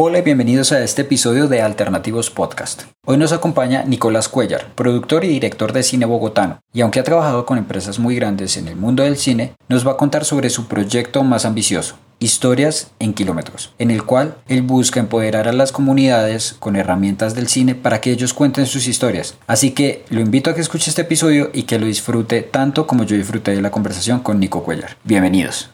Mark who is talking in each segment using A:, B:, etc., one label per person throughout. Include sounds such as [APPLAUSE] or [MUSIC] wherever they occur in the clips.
A: Hola y bienvenidos a este episodio de Alternativos Podcast. Hoy nos acompaña Nicolás Cuellar, productor y director de cine bogotano, y aunque ha trabajado con empresas muy grandes en el mundo del cine, nos va a contar sobre su proyecto más ambicioso, Historias en Kilómetros, en el cual él busca empoderar a las comunidades con herramientas del cine para que ellos cuenten sus historias. Así que lo invito a que escuche este episodio y que lo disfrute tanto como yo disfruté de la conversación con Nico Cuellar. Bienvenidos.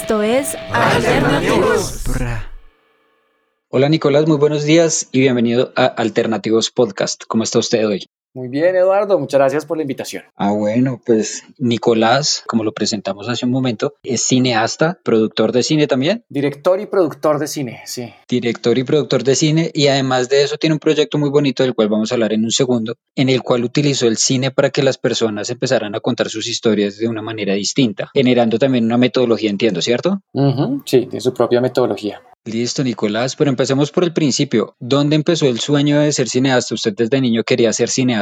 B: Esto es Alternativos.
A: Hola Nicolás, muy buenos días y bienvenido a Alternativos Podcast. ¿Cómo está usted hoy?
C: Muy bien, Eduardo, muchas gracias por la invitación.
A: Ah, bueno, pues Nicolás, como lo presentamos hace un momento, es cineasta, productor de cine también.
C: Director y productor de cine, sí.
A: Director y productor de cine y además de eso tiene un proyecto muy bonito del cual vamos a hablar en un segundo, en el cual utilizó el cine para que las personas empezaran a contar sus historias de una manera distinta, generando también una metodología, entiendo, ¿cierto?
C: Sí, tiene su propia metodología.
A: Listo, Nicolás, pero empecemos por el principio. ¿Dónde empezó el sueño de ser cineasta? ¿Usted desde niño quería ser cineasta?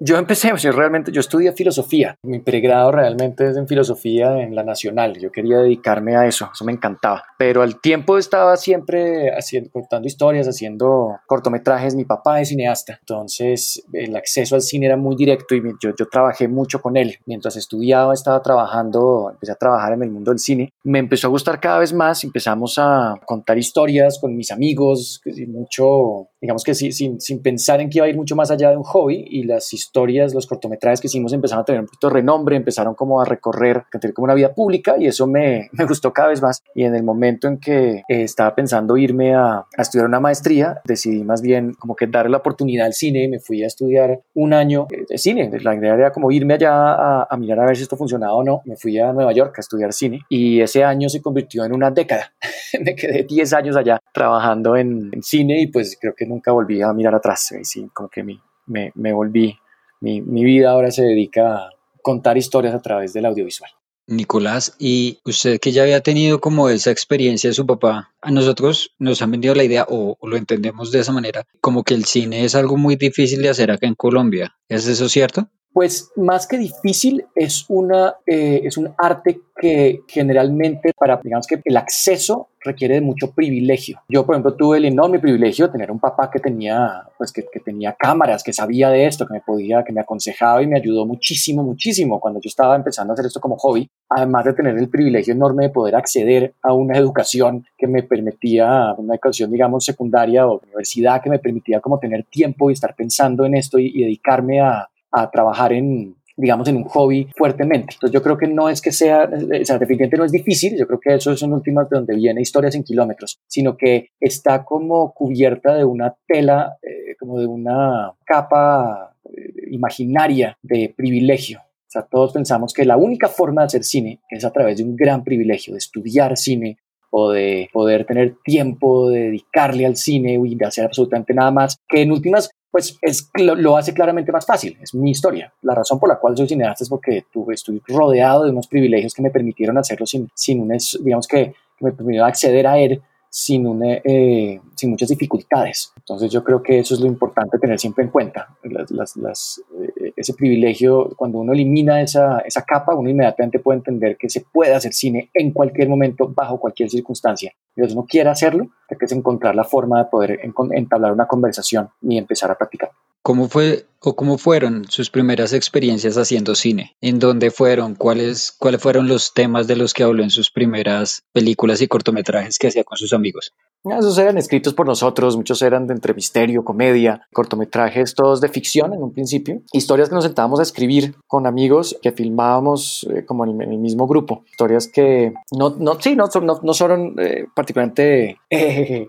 C: Yo empecé, yo realmente, yo estudié filosofía. Mi pregrado realmente es en filosofía en la Nacional. Yo quería dedicarme a eso, eso me encantaba. Pero al tiempo estaba siempre haciendo, contando historias, haciendo cortometrajes. Mi papá es cineasta, entonces el acceso al cine era muy directo y yo, yo trabajé mucho con él. Mientras estudiaba, estaba trabajando, empecé a trabajar en el mundo del cine. Me empezó a gustar cada vez más, empezamos a contar historias con mis amigos, mucho, digamos que sin, sin pensar en que iba a ir mucho más allá de un hobby y las historias, los cortometrajes que hicimos empezaron a tener un poquito de renombre, empezaron como a recorrer, a tener como una vida pública y eso me, [LAUGHS] me gustó cada vez más. Y en el momento en que eh, estaba pensando irme a, a, estudiar una maestría, decidí más bien como que darle la oportunidad al cine, me fui a estudiar un año de cine, la idea era como irme allá a, a mirar a ver si esto funcionaba o no, me fui a Nueva York a estudiar cine y ese año se convirtió en una década, [LAUGHS] me quedé 10 años allá trabajando en, cine y pues creo que nunca volví a mirar atrás. Sí, como que me, me, me volví, mi, mi vida ahora se dedica a contar historias a través del audiovisual.
A: Nicolás, y usted que ya había tenido como esa experiencia de su papá, a nosotros nos han vendido la idea, o, o, lo entendemos de esa manera, como que el cine es algo muy difícil de hacer acá en Colombia. ¿Es eso cierto?
C: Pues más que difícil, es, una, eh, es un arte que generalmente para, digamos que el acceso requiere de mucho privilegio. Yo, por ejemplo, tuve el enorme privilegio de tener un papá que tenía, pues, que, que, tenía cámaras, que sabía de esto, que me podía, que me aconsejaba y me ayudó muchísimo, muchísimo cuando yo estaba empezando a hacer esto como hobby. Además de tener el privilegio enorme de poder acceder a una educación que me permitía, una educación, digamos, secundaria o universidad que me permitía como tener tiempo y estar pensando en esto y, y dedicarme a, a trabajar en, digamos, en un hobby fuertemente. Entonces yo creo que no es que sea, o sea, definitivamente no es difícil, yo creo que eso es en últimas de donde viene historias en kilómetros, sino que está como cubierta de una tela, eh, como de una capa eh, imaginaria de privilegio. O sea, todos pensamos que la única forma de hacer cine es a través de un gran privilegio, de estudiar cine o de poder tener tiempo de dedicarle al cine y de hacer absolutamente nada más, que en últimas pues es, lo, lo, hace claramente más fácil. Es mi historia. La razón por la cual soy cineasta es porque tuve, estoy rodeado de unos privilegios que me permitieron hacerlo sin, sin un, digamos que, que me permitieron acceder a él sin, una, eh, sin muchas dificultades. Entonces yo creo que eso es lo importante tener siempre en cuenta. Eh, ese privilegio, cuando uno elimina esa, esa capa, uno inmediatamente puede entender que se puede hacer cine en cualquier momento, bajo cualquier circunstancia. Si uno quiere hacerlo, hay que encontrar la forma de poder entablar una conversación y empezar a practicar.
A: ¿Cómo fue o cómo fueron sus primeras experiencias haciendo cine? ¿En dónde fueron? ¿Cuáles, ¿Cuáles fueron los temas de los que habló en sus primeras películas y cortometrajes que hacía con sus amigos?
C: Esos eran escritos por nosotros, muchos eran de entre misterio, comedia, cortometrajes, todos de ficción en un principio, historias que nos sentábamos a escribir con amigos que filmábamos eh, como en el, mismo grupo, historias que no, no sí, no, no, no son eh, particularmente, [LAUGHS] eh,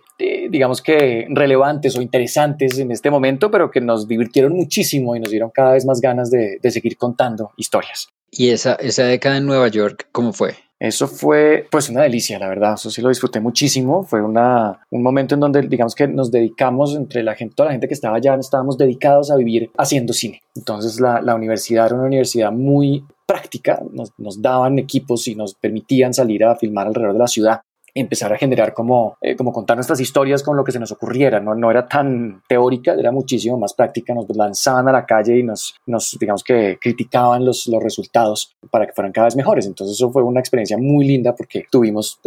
C: digamos que relevantes o interesantes en este momento, pero que nos divirtieron muchísimo y nos dieron cada vez más ganas de, de seguir contando historias.
A: ¿Y esa, esa década en Nueva York, cómo fue?
C: Eso fue pues una delicia, la verdad, eso sí lo disfruté muchísimo, fue una, un momento en donde digamos que nos dedicamos, entre la gente, toda la gente que estaba allá, estábamos dedicados a vivir haciendo cine. Entonces la, la universidad era una universidad muy práctica, nos, nos daban equipos y nos permitían salir a filmar alrededor de la ciudad empezar a generar como, eh, como contar nuestras historias con lo que se nos ocurriera. No, no era tan teórica, era muchísimo más práctica. Nos lanzaban a la calle y nos, nos digamos que criticaban los, los resultados para que fueran cada vez mejores. Entonces eso fue una experiencia muy linda porque tuvimos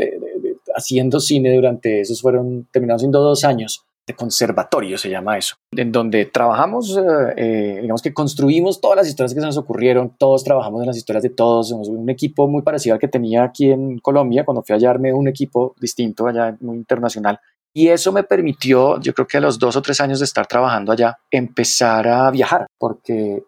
C: haciendo cine durante, esos fueron, terminados siendo dos años de conservatorio, se llama eso, en donde trabajamos, eh, eh, digamos que construimos todas las historias que se nos ocurrieron, todos trabajamos en las historias de todos, somos un equipo muy parecido al que tenía aquí en Colombia, cuando fui a hallarme un equipo distinto allá, muy internacional, y eso me permitió, yo creo que a los dos o tres años de estar trabajando allá, empezar a viajar, porque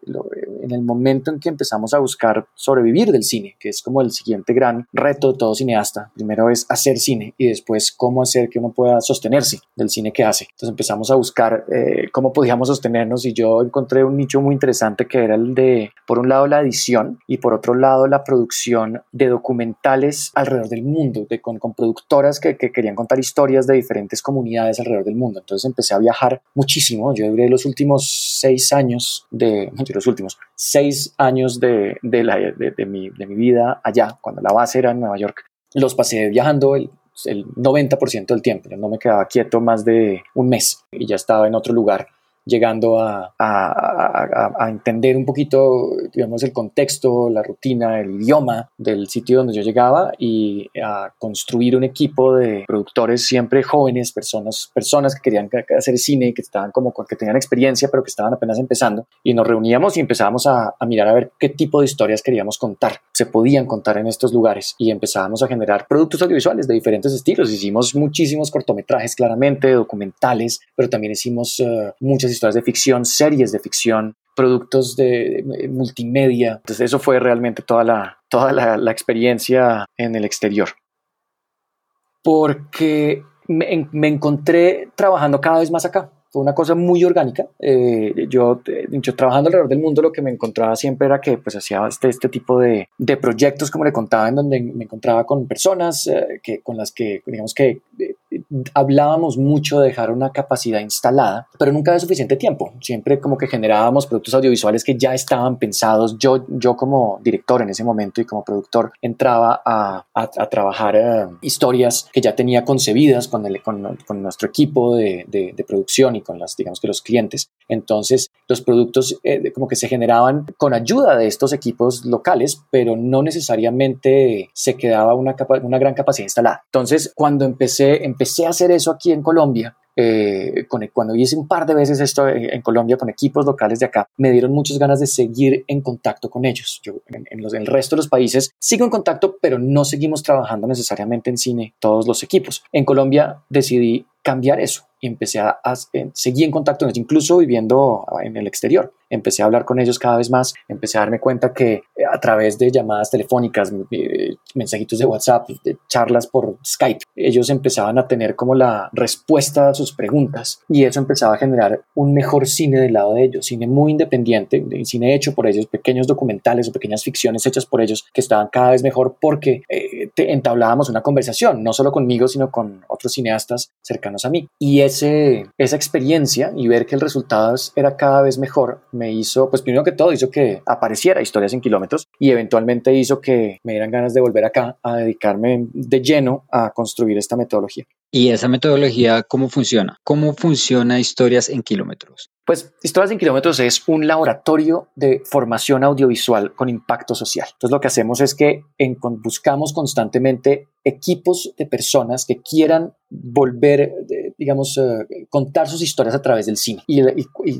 C: en el momento en que empezamos a buscar sobrevivir del cine, que es como el siguiente gran reto de todo cineasta, primero es hacer cine y después cómo hacer que uno pueda sostenerse del cine que hace. Entonces empezamos a buscar eh, cómo podíamos sostenernos y yo encontré un nicho muy interesante que era el de, por un lado, la edición y por otro lado, la producción de documentales alrededor del mundo, de, con, con productoras que, que querían contar historias de diferentes comunidades alrededor del mundo. Entonces empecé a viajar muchísimo. Yo duré los últimos seis años de, [LAUGHS] los últimos seis años de, de, la, de, mi, de mi vida allá, cuando la base era en Nueva York. Los pasé viajando el, el 90% del tiempo. no me quedaba quieto más de un mes y ya estaba en otro lugar llegando a, a, a, entender un poquito, digamos, el contexto, la rutina, el idioma del sitio donde yo llegaba y a construir un equipo de productores siempre jóvenes, personas, personas que querían hacer cine, que estaban como que tenían experiencia, pero que estaban apenas empezando. Y nos reuníamos y empezábamos a, a mirar a ver qué tipo de historias queríamos contar, se podían contar en estos lugares y empezábamos a generar productos audiovisuales de diferentes estilos. Hicimos muchísimos cortometrajes, claramente, documentales, pero también hicimos uh, muchas historias de ficción, series de ficción, productos de, multimedia. Entonces eso fue realmente toda la, toda la, experiencia en el exterior. Porque me, encontré trabajando cada vez más acá. Fue una cosa muy orgánica. Eh, yo, yo, trabajando alrededor del mundo lo que me encontraba siempre era que pues hacía este, este tipo de, de proyectos, como le contaba, en donde me encontraba con personas eh, que, con las que, digamos que eh, hablábamos mucho de dejar una capacidad instalada, pero nunca de suficiente tiempo. Siempre como que generábamos productos audiovisuales que ya estaban pensados. Yo, yo como director en ese momento y como productor entraba a, a, trabajar eh, historias que ya tenía concebidas con, el, con, con nuestro equipo de, de, de, producción y con las, digamos que los clientes. Entonces los productos eh, como que se generaban con ayuda de estos equipos locales, pero no necesariamente se quedaba una, una gran capacidad instalada. Entonces cuando empecé, empecé empecé a hacer eso aquí en Colombia, eh, cuando hice un par de veces esto en Colombia con equipos locales de acá, me dieron muchas ganas de seguir en contacto con ellos. Yo en, los, en, el resto de los países sigo en contacto, pero no seguimos trabajando necesariamente en cine todos los equipos. En Colombia decidí cambiar eso empecé a, seguir en contacto con ellos, incluso viviendo en el exterior. Empecé a hablar con ellos cada vez más, empecé a darme cuenta que eh, a través de llamadas telefónicas, eh, mensajitos de WhatsApp, de charlas por Skype, ellos empezaban a tener como la respuesta a sus preguntas y eso empezaba a generar un mejor cine del lado de ellos, cine muy independiente, cine hecho por ellos, pequeños documentales o pequeñas ficciones hechas por ellos que estaban cada vez mejor porque eh, entablábamos una conversación, no solo conmigo, sino con otros cineastas cercanos a mí. Y ese, esa experiencia y ver que el resultado era cada vez mejor me hizo, pues primero que todo, hizo que apareciera historias en kilómetros y eventualmente hizo que me dieran ganas de volver acá a dedicarme de lleno a construir esta metodología.
A: ¿Y esa metodología cómo funciona? ¿Cómo funciona historias en kilómetros?
C: Pues Historias en Kilómetros es un laboratorio de formación audiovisual con impacto social. Entonces lo que hacemos es que en, buscamos constantemente equipos de personas que quieran volver, digamos, eh, contar sus historias a través del cine. Y,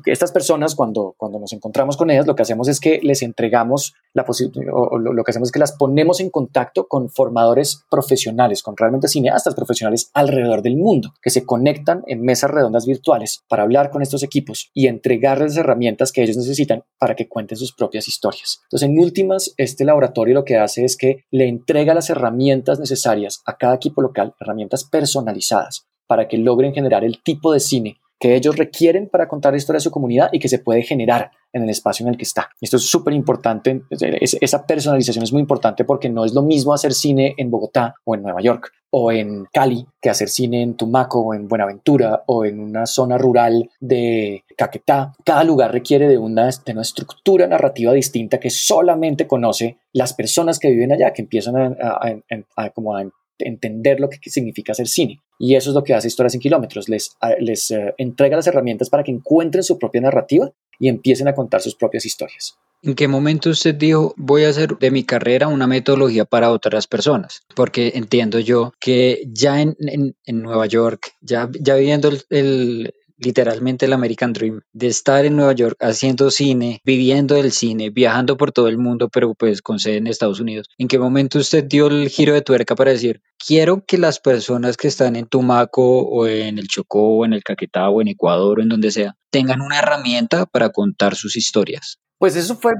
C: estas personas, cuando, cuando nos encontramos con ellas, lo que hacemos es que les entregamos la posibilidad, o, lo, que hacemos es que las ponemos en contacto con formadores profesionales, con realmente cineastas profesionales alrededor del mundo, que se conectan en mesas redondas virtuales para hablar con estos equipos y entregarles herramientas que ellos necesitan para que cuenten sus propias historias. Entonces, en últimas, este laboratorio lo que hace es que le entrega las herramientas necesarias a cada equipo local, herramientas personalizadas, para que logren generar el tipo de cine que ellos requieren para contar la historia de su comunidad y que se puede generar en el espacio en el que está. Esto es súper importante, esa personalización es muy importante porque no es lo mismo hacer cine en Bogotá o en Nueva York o en Cali que hacer cine en Tumaco o en Buenaventura o en una zona rural de Caquetá. Cada lugar requiere de una, de una estructura narrativa distinta que solamente conoce las personas que viven allá, que empiezan a, como a entender lo que significa hacer cine. Y eso es lo que hace Historias en Kilómetros. Les, les eh, entrega las herramientas para que encuentren su propia narrativa y empiecen a contar sus propias historias.
A: ¿En qué momento usted dijo voy a hacer de mi carrera una metodología para otras personas? Porque entiendo yo que ya en, en, Nueva York, ya, ya viviendo el, literalmente el American Dream, de estar en Nueva York haciendo cine, viviendo el cine, viajando por todo el mundo, pero pues con sede en Estados Unidos. ¿En qué momento usted dio el giro de tuerca para decir, quiero que las personas que están en Tumaco o en el Chocó o en el Caquetá o en Ecuador o en donde sea, tengan una herramienta para contar sus historias?
C: Pues eso fue,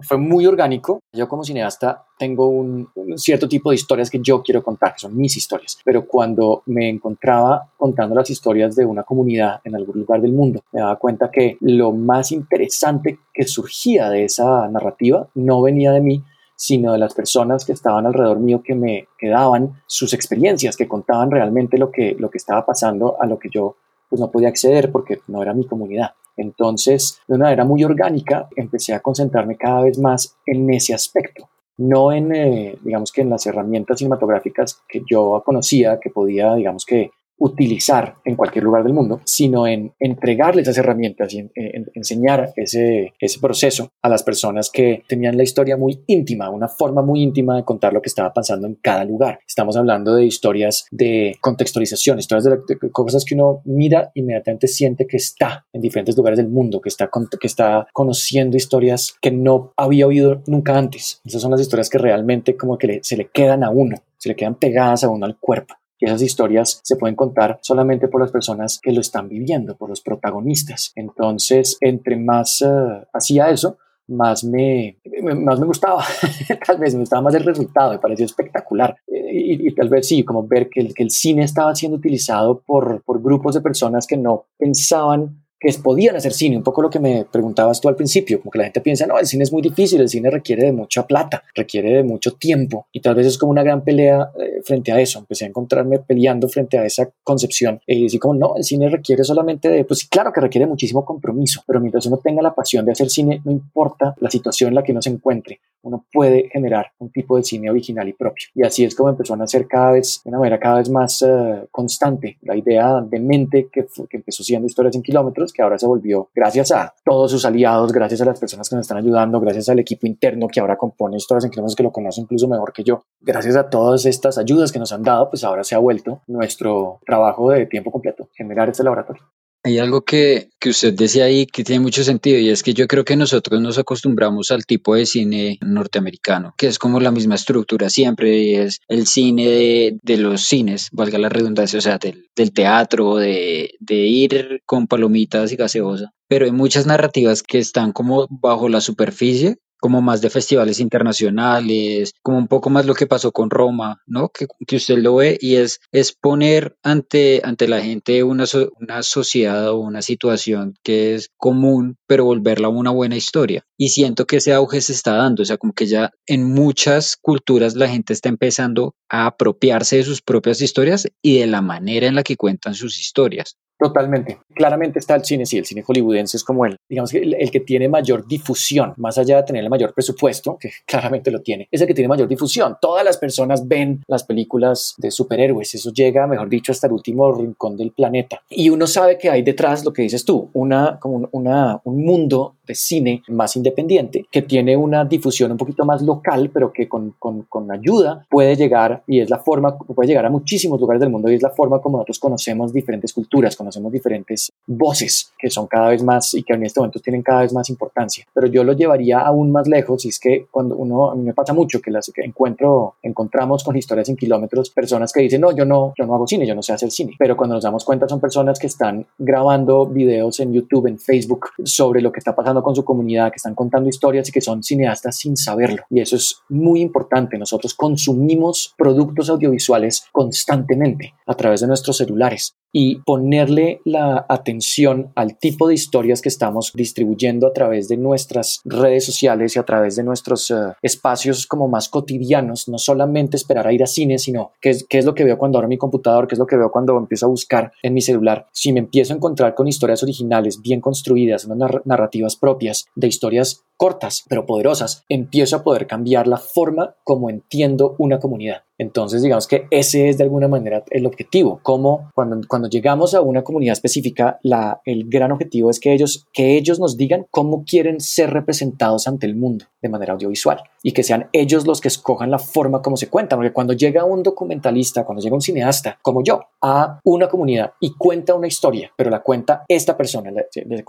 C: fue muy orgánico. Yo como cineasta tengo un, cierto tipo de historias que yo quiero contar, que son mis historias. Pero cuando me encontraba contando las historias de una comunidad en algún lugar del mundo, me daba cuenta que lo más interesante que surgía de esa narrativa no venía de mí, sino de las personas que estaban alrededor mío que me daban sus experiencias, que contaban realmente lo que, lo que estaba pasando a lo que yo pues no podía acceder porque no era mi comunidad. Entonces, de una manera muy orgánica, empecé a concentrarme cada vez más en ese aspecto, no en, eh, digamos que en las herramientas cinematográficas que yo conocía, que podía, digamos que utilizar en cualquier lugar del mundo, sino en entregarle esas herramientas y en, enseñar ese, ese proceso a las personas que tenían la historia muy íntima, una forma muy íntima de contar lo que estaba pasando en cada lugar. Estamos hablando de historias de contextualización, historias de, cosas que uno mira inmediatamente siente que está en diferentes lugares del mundo, que está, que está conociendo historias que no había oído nunca antes. Esas son las historias que realmente como que se le quedan a uno, se le quedan pegadas a uno al cuerpo. Y esas historias se pueden contar solamente por las personas que lo están viviendo, por los protagonistas. Entonces, entre más eh, hacía eso, más me, más me gustaba, [LAUGHS] tal vez me gustaba más el resultado, me pareció espectacular. Eh, y, tal vez sí, como ver que el, que el cine estaba siendo utilizado por, por grupos de personas que no pensaban que podían hacer cine, un poco lo que me preguntabas tú al principio, como que la gente piensa, no, el cine es muy difícil, el cine requiere de mucha plata, requiere de mucho tiempo y tal vez es como una gran pelea eh, frente a eso, empecé a encontrarme peleando frente a esa concepción y decir como, no, el cine requiere solamente de, pues claro que requiere muchísimo compromiso, pero mientras uno tenga la pasión de hacer cine, no importa la situación en la que uno se encuentre, uno puede generar un tipo de cine original y propio. Y así es como empezó a nacer cada vez, de una manera cada vez más eh, constante, la idea de mente que, que empezó siendo historias en kilómetros, que ahora se volvió, gracias a todos sus aliados, gracias a las personas que nos están ayudando, gracias al equipo interno que ahora compone historias en kilómetros que lo conoce incluso mejor que yo, gracias a todas estas ayudas que nos han dado, pues ahora se ha vuelto nuestro trabajo de tiempo completo, generar este laboratorio.
A: Hay algo que, que, usted decía ahí que tiene mucho sentido y es que yo creo que nosotros nos acostumbramos al tipo de cine norteamericano, que es como la misma estructura siempre es el cine de, de los cines, valga la redundancia, o sea, del, del teatro, de, de ir con palomitas y gaseosa. Pero hay muchas narrativas que están como bajo la superficie como más de festivales internacionales, como un poco más lo que pasó con Roma, ¿no? Que, que usted lo ve y es, es poner ante, ante la gente una, una sociedad o una situación que es común, pero volverla una buena historia. Y siento que ese auge se está dando, o sea, como que ya en muchas culturas la gente está empezando a apropiarse de sus propias historias y de la manera en la que cuentan sus historias.
C: Totalmente. Claramente está el cine, sí, el cine hollywoodense es como el, digamos que el, que tiene mayor difusión, más allá de tener el mayor presupuesto, que [LAUGHS] claramente lo tiene, es el que tiene mayor difusión. Todas las personas ven las películas de superhéroes, eso llega, mejor dicho, hasta el último rincón del planeta. Y uno sabe que hay detrás lo que dices tú, una, como una, un mundo de cine más independiente, que tiene una difusión un poquito más local, pero que con, con, con ayuda puede llegar, y es la forma, puede llegar a muchísimos lugares del mundo, y es la forma como nosotros conocemos diferentes culturas, conocemos diferentes voces que son cada vez más y que en este momento tienen cada vez más importancia. Pero yo lo llevaría aún más lejos y es que cuando uno, a mí me pasa mucho que las que encuentro, encontramos con historias en kilómetros, personas que dicen, no, yo no, yo no hago cine, yo no sé hacer cine. Pero cuando nos damos cuenta son personas que están grabando videos en YouTube, en Facebook, sobre lo que está pasando con su comunidad, que están contando historias y que son cineastas sin saberlo. Y eso es muy importante. Nosotros consumimos productos audiovisuales constantemente a través de nuestros celulares y ponerle la atención al tipo de historias que estamos distribuyendo a través de nuestras redes sociales y a través de nuestros eh, espacios como más cotidianos, no solamente esperar a ir a cine, sino qué es, lo que veo cuando abro mi computador, qué es lo que veo cuando empiezo a buscar en mi celular. Si me empiezo a encontrar con historias originales, bien construidas, unas narrativas propias de historias cortas pero poderosas, empiezo a poder cambiar la forma como entiendo una comunidad Entonces, digamos que ese es de alguna manera el objetivo. Como cuando llegamos a una comunidad específica, la, el gran objetivo es que ellos, que ellos nos digan cómo quieren ser representados ante el mundo de manera audiovisual y que sean ellos los que escojan la forma como se cuenta. Porque cuando llega un documentalista, cuando llega un cineasta como yo a una comunidad y cuenta una historia, pero la cuenta esta persona,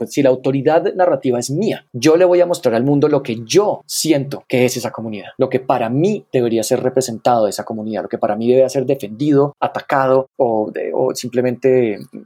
C: si la autoridad narrativa es mía, yo le voy a mostrar al mundo lo que yo siento que es esa comunidad, lo que para mí debería ser representado de esa comunidad, lo que para mí debe ser defendido, atacado o, o simplemente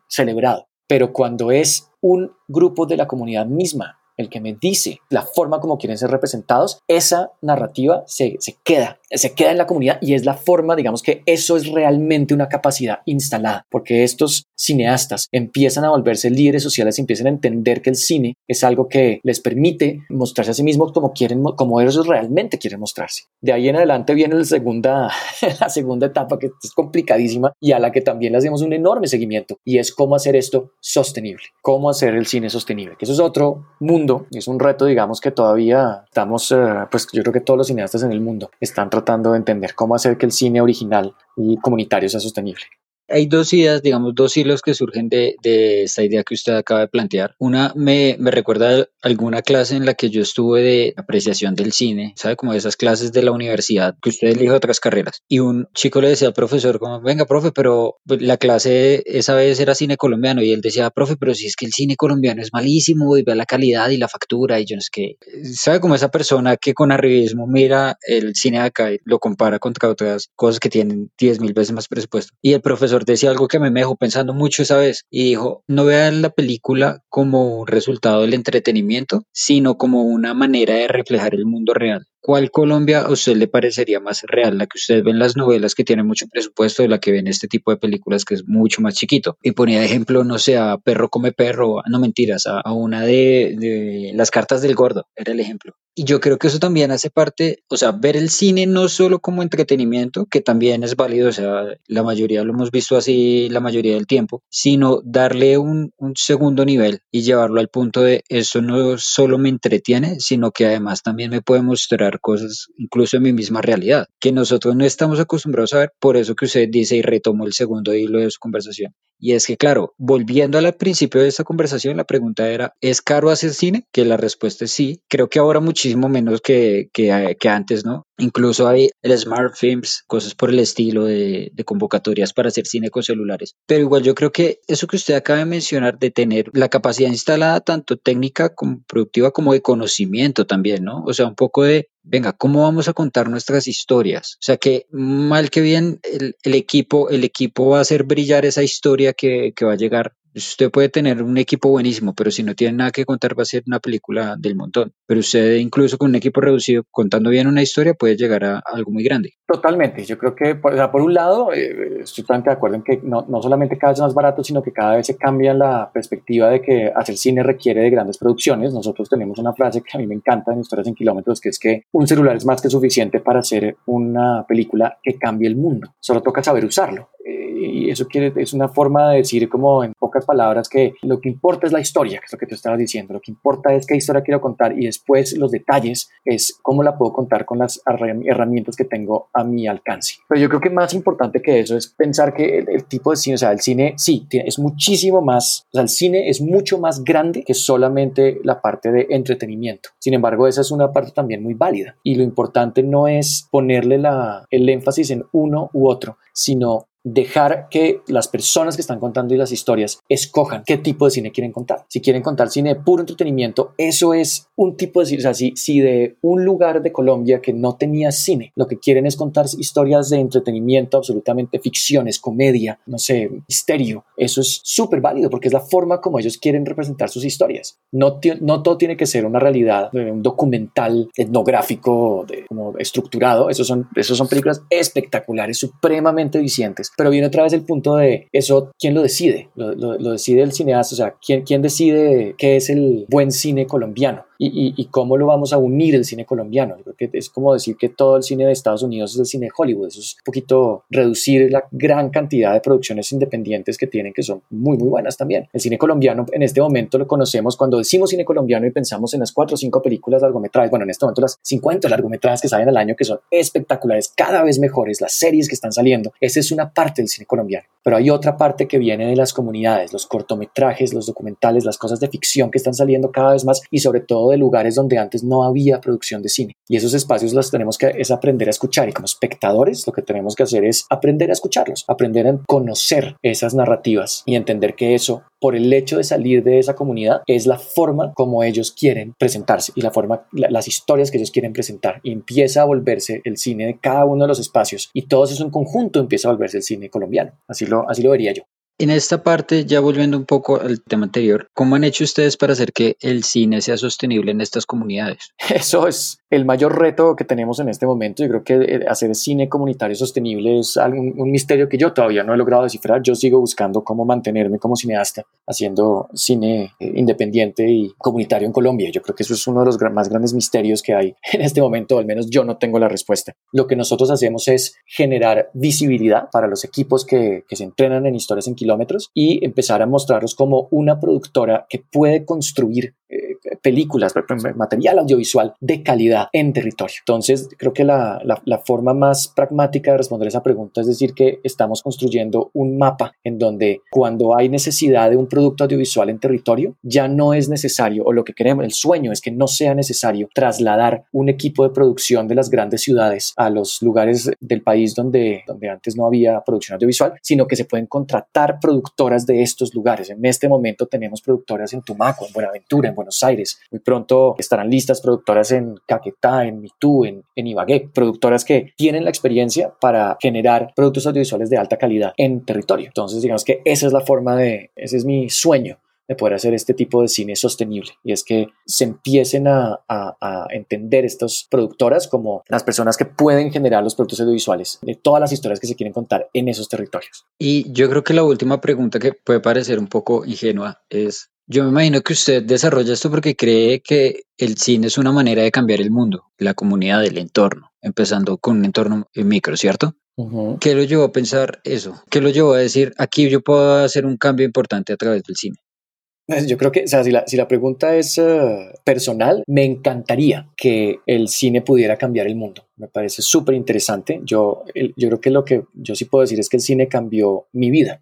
C: celebrado. Pero cuando es un grupo de la comunidad misma el que me dice la forma como quieren ser representados, esa narrativa se, se queda se queda en la comunidad y es la forma, digamos que eso es realmente una capacidad instalada, porque estos cineastas empiezan a volverse líderes sociales y empiezan a entender que el cine es algo que les permite mostrarse a sí mismos como quieren, como ellos realmente quieren mostrarse. De ahí en adelante viene la segunda, [LAUGHS] la segunda etapa que es complicadísima y a la que también le hacemos un enorme seguimiento y es cómo hacer esto sostenible, cómo hacer el cine sostenible, que eso es otro mundo, es un reto, digamos que todavía estamos, eh, pues yo creo que todos los cineastas en el mundo están tratando tratando de entender cómo hacer que el cine original y comunitario sea sostenible.
A: Hay dos ideas, digamos, dos hilos que surgen de, de esta idea que usted acaba de plantear. Una me, me, recuerda alguna clase en la que yo estuve de apreciación del cine, ¿sabe? Como esas clases de la universidad que usted elige otras carreras. Y un chico le decía al profesor, como, venga, profe, pero la clase esa vez era cine colombiano. Y él decía, profe, pero si es que el cine colombiano es malísimo y ve la calidad y la factura y yo no sé qué. ¿Sabe? Como esa persona que con arribismo mira el cine de acá y lo compara contra otras cosas que tienen 10 mil veces más presupuesto. Y el profesor decía algo que me dejó pensando mucho esa vez y dijo, no vean la película como un resultado del entretenimiento, sino como una manera de reflejar el mundo real. ¿Cuál Colombia a usted le parecería más real? ¿La que usted ve en las novelas que tiene mucho presupuesto la que ve en este tipo de películas que es mucho más chiquito? Y ponía de ejemplo, no sé, a Perro come perro, no mentiras, a, una de, de, Las cartas del gordo, era el ejemplo. Y yo creo que eso también hace parte, o sea, ver el cine no solo como entretenimiento, que también es válido, o sea, la mayoría lo hemos visto así la mayoría del tiempo, sino darle un, un segundo nivel y llevarlo al punto de eso no solo me entretiene, sino que además también me puede mostrar cosas incluso en mi misma realidad, que nosotros no estamos acostumbrados a ver, por eso que usted dice y retomo el segundo hilo de su conversación. Y es que, claro, volviendo al principio de esta conversación, la pregunta era, ¿es caro hacer cine? Que la respuesta es sí. Creo que ahora muchísimo menos que, que, antes, ¿no? Incluso hay el Smart Films, cosas por el estilo de, convocatorias para hacer cine con celulares. Pero igual yo creo que eso que usted acaba de mencionar de tener la capacidad instalada tanto técnica como productiva como de conocimiento también, ¿no? O sea, un poco de venga, ¿cómo vamos a contar nuestras historias? O sea que mal que bien el, equipo, el equipo va a hacer brillar esa historia que va a llegar Usted puede tener un equipo buenísimo, pero si no tiene nada que contar va a ser una película del montón. Pero usted incluso con un equipo reducido, contando bien una historia, puede llegar a algo muy grande.
C: Totalmente. Yo creo que, por, por un lado, eh, estoy totalmente de acuerdo en que no, no, solamente cada vez más barato, sino que cada vez se cambia la perspectiva de que hacer cine requiere de grandes producciones. Nosotros tenemos una frase que a mí me encanta en Historias en Kilómetros, que es que un celular es más que suficiente para hacer una película que cambie el mundo. Solo toca saber usarlo y eso es una forma de decir como en pocas palabras que lo que importa es la historia, que es lo que tú estabas diciendo, lo que importa es qué historia quiero contar y después los detalles es cómo la puedo contar con las herramientas que tengo a mi alcance. Pero yo creo que más importante que eso es pensar que el, tipo de cine, o sea, el cine sí, es muchísimo más, o sea, el cine es mucho más grande que solamente la parte de entretenimiento. Sin embargo, esa es una parte también muy válida y lo importante no es ponerle la, el énfasis en uno u otro, sino dejar que las personas que están contando las historias escojan qué tipo de cine quieren contar. Si quieren contar cine de puro entretenimiento, eso es un tipo de cine. O sea, si, si de un lugar de Colombia que no tenía cine, lo que quieren es contar historias de entretenimiento, absolutamente ficciones, comedia, no sé, misterio, eso es súper válido porque es la forma como ellos quieren representar sus historias. No, no todo tiene que ser una realidad, un documental etnográfico, de, como estructurado. Esos son, esos son películas espectaculares, supremamente eficientes Pero viene otra vez el punto de eso, ¿quién lo decide? Lo, lo decide el cineasta, o sea, ¿quién, ¿quién decide qué es el buen cine colombiano? y, cómo lo vamos a unir el cine colombiano. Yo creo que es como decir que todo el cine de Estados Unidos es el cine de Hollywood. Eso es un poquito reducir la gran cantidad de producciones independientes que tienen, que son muy, muy buenas también. El cine colombiano en este momento lo conocemos cuando decimos cine colombiano y pensamos en las cuatro o cinco películas largometrajes. Bueno, en este momento las 50 largometrajes que salen al año que son espectaculares, cada vez mejores, las series que están saliendo. Esa es una parte del cine colombiano. Pero hay otra parte que viene de las comunidades, los cortometrajes, los documentales, las cosas de ficción que están saliendo cada vez más y sobre todo de lugares donde antes no había producción de cine. Y esos espacios los tenemos que es aprender a escuchar y como espectadores lo que tenemos que hacer es aprender a escucharlos, aprender a conocer esas narrativas y entender que eso por el hecho de salir de esa comunidad es la forma como ellos quieren presentarse y la forma, las historias que ellos quieren presentar. Y empieza a volverse el cine de cada uno de los espacios y todo eso en conjunto empieza a volverse el cine colombiano. Así lo, así lo vería yo.
A: En esta parte, ya volviendo un poco al tema anterior, ¿cómo han hecho ustedes para hacer que el cine sea sostenible en estas comunidades? [LAUGHS]
C: Eso es el mayor reto que tenemos en este momento. Yo creo que eh, hacer cine comunitario sostenible es un, un misterio que yo todavía no he logrado descifrar. Yo sigo buscando cómo mantenerme como cineasta haciendo cine eh, independiente y comunitario en Colombia. Yo creo que eso es uno de los más grandes misterios que hay [LAUGHS] en este momento, al menos yo no tengo la respuesta. Lo que nosotros hacemos es generar visibilidad para los equipos que, que se entrenan en historias en y empezar a mostrarlos como una productora que puede construir eh, películas, material audiovisual de calidad en territorio. Entonces, creo que la, la, forma más pragmática de responder esa pregunta es decir que estamos construyendo un mapa en donde cuando hay necesidad de un producto audiovisual en territorio, ya no es necesario, o lo que queremos, el sueño es que no sea necesario trasladar un equipo de producción de las grandes ciudades a los lugares del país donde, donde antes no había producción audiovisual, sino que se pueden contratar productoras de estos lugares. En este momento tenemos productoras en Tumaco, en Buenaventura, en Buenos Aires. Muy pronto estarán listas productoras en Caquetá, en Mitú, en, en Ibagué, productoras que tienen la experiencia para generar productos audiovisuales de alta calidad en territorio. Entonces, digamos que esa es la forma de, ese es mi sueño de poder hacer este tipo de cine sostenible y es que se empiecen a, a, entender estas productoras como las personas que pueden generar los productos audiovisuales de todas las historias que se quieren contar en esos territorios.
A: Y yo creo que la última pregunta que puede parecer un poco ingenua es, yo me imagino que usted desarrolla esto porque cree que el cine es una manera de cambiar el mundo, la comunidad, el entorno, empezando con un entorno micro, ¿cierto? ¿Qué lo llevó a pensar eso? ¿Qué lo llevó a decir, aquí yo puedo hacer un cambio importante a través del cine?
C: Pues yo creo que, o sea, si la, si la pregunta es eh, personal, me encantaría que el cine pudiera cambiar el mundo. Me parece súper interesante. Yo, yo creo que lo que yo sí puedo decir es que el cine cambió mi vida.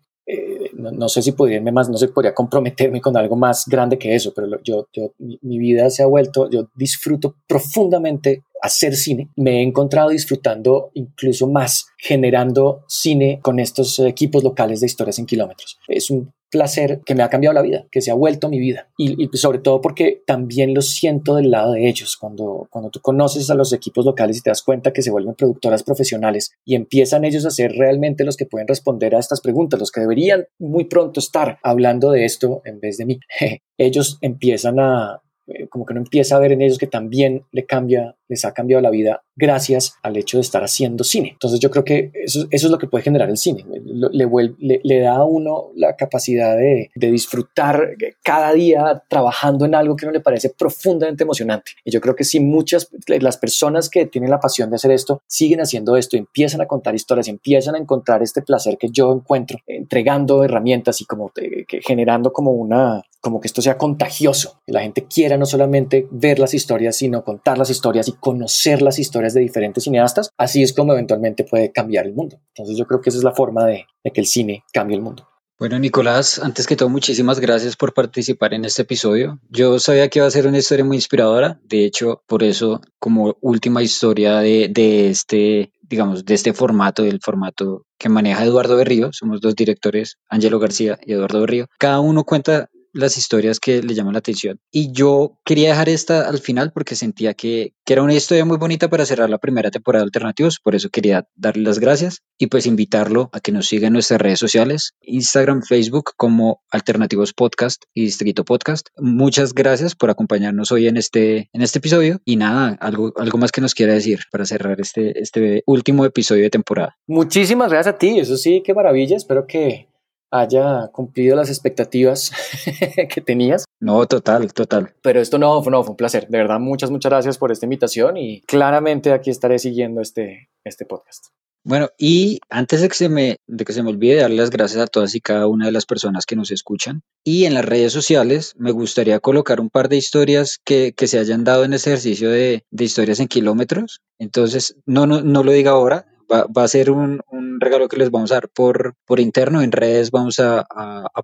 C: Eh, no, sé si podría más, no sé, podría comprometerme con algo más grande que eso, pero yo, yo, mi vida se ha vuelto, yo disfruto profundamente hacer cine. Me he encontrado disfrutando incluso más generando cine con estos equipos locales de historias en kilómetros. Es un placer que me ha cambiado la vida, que se ha vuelto mi vida. Y, sobre todo porque también lo siento del lado de ellos. Cuando, cuando tú conoces a los equipos locales y te das cuenta que se vuelven productoras profesionales y empiezan ellos a ser realmente los que pueden responder a estas preguntas, los que deberían muy pronto estar hablando de esto en vez de mí. [LAUGHS] ellos empiezan a, eh, como que no empieza a ver en ellos que también le cambia, les ha cambiado la vida gracias al hecho de estar haciendo cine. Entonces yo creo que eso, eso es lo que puede generar el cine. Le, le, da a uno la capacidad de, de, disfrutar cada día trabajando en algo que no le parece profundamente emocionante. Y yo creo que si muchas, las personas que tienen la pasión de hacer esto, siguen haciendo esto, empiezan a contar historias, empiezan a encontrar este placer que yo encuentro, entregando herramientas y como que generando como una, como que esto sea contagioso, que la gente quiera no solamente ver las historias, sino contar las historias y conocer las historias de diferentes cineastas, así es como eventualmente puede cambiar el mundo. Entonces yo creo que esa es la forma de, que el cine cambie el mundo.
A: Bueno, Nicolás, antes que todo, muchísimas gracias por participar en este episodio. Yo sabía que iba a ser una historia muy inspiradora. De hecho, por eso, como última historia de, de este, digamos, de este formato, del formato que maneja Eduardo Berrío, somos dos directores, Angelo García y Eduardo Berrío. Cada uno cuenta las historias que le llaman la atención. Y yo quería dejar esta al final porque sentía que, que era una historia muy bonita para cerrar la primera temporada de Alternativos, por eso quería darle las gracias y pues invitarlo a que nos siga en nuestras redes sociales, Instagram, Facebook como Alternativos Podcast y Distrito Podcast. Muchas gracias por acompañarnos hoy en este, en este episodio y nada, algo, algo más que nos quiera decir para cerrar este, este último episodio de temporada.
C: Muchísimas gracias a ti, eso sí, qué maravilla, espero que haya cumplido las expectativas [LAUGHS] que tenías.
A: No, total, total.
C: Pero esto no, no, fue un placer. De verdad, muchas, muchas gracias por esta invitación y claramente aquí estaré siguiendo este, este podcast.
A: Bueno, y antes de que, se me, de que se me olvide darle las gracias a todas y cada una de las personas que nos escuchan. Y en las redes sociales me gustaría colocar un par de historias que, que se hayan dado en este ejercicio de, de historias en kilómetros. Entonces, no, no, no lo diga ahora, va, a ser un, regalo que les vamos a dar por, por interno. En redes vamos a,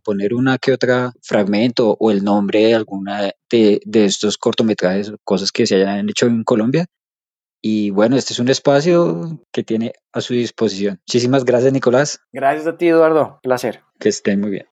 A: poner una que otra fragmento o el nombre de alguna de, de estos cortometrajes, cosas que se hayan hecho en Colombia. Y bueno, este es un espacio que tiene a su disposición. Muchísimas gracias, Nicolás.
C: Gracias a ti, Eduardo. Placer.
A: Que estén muy bien.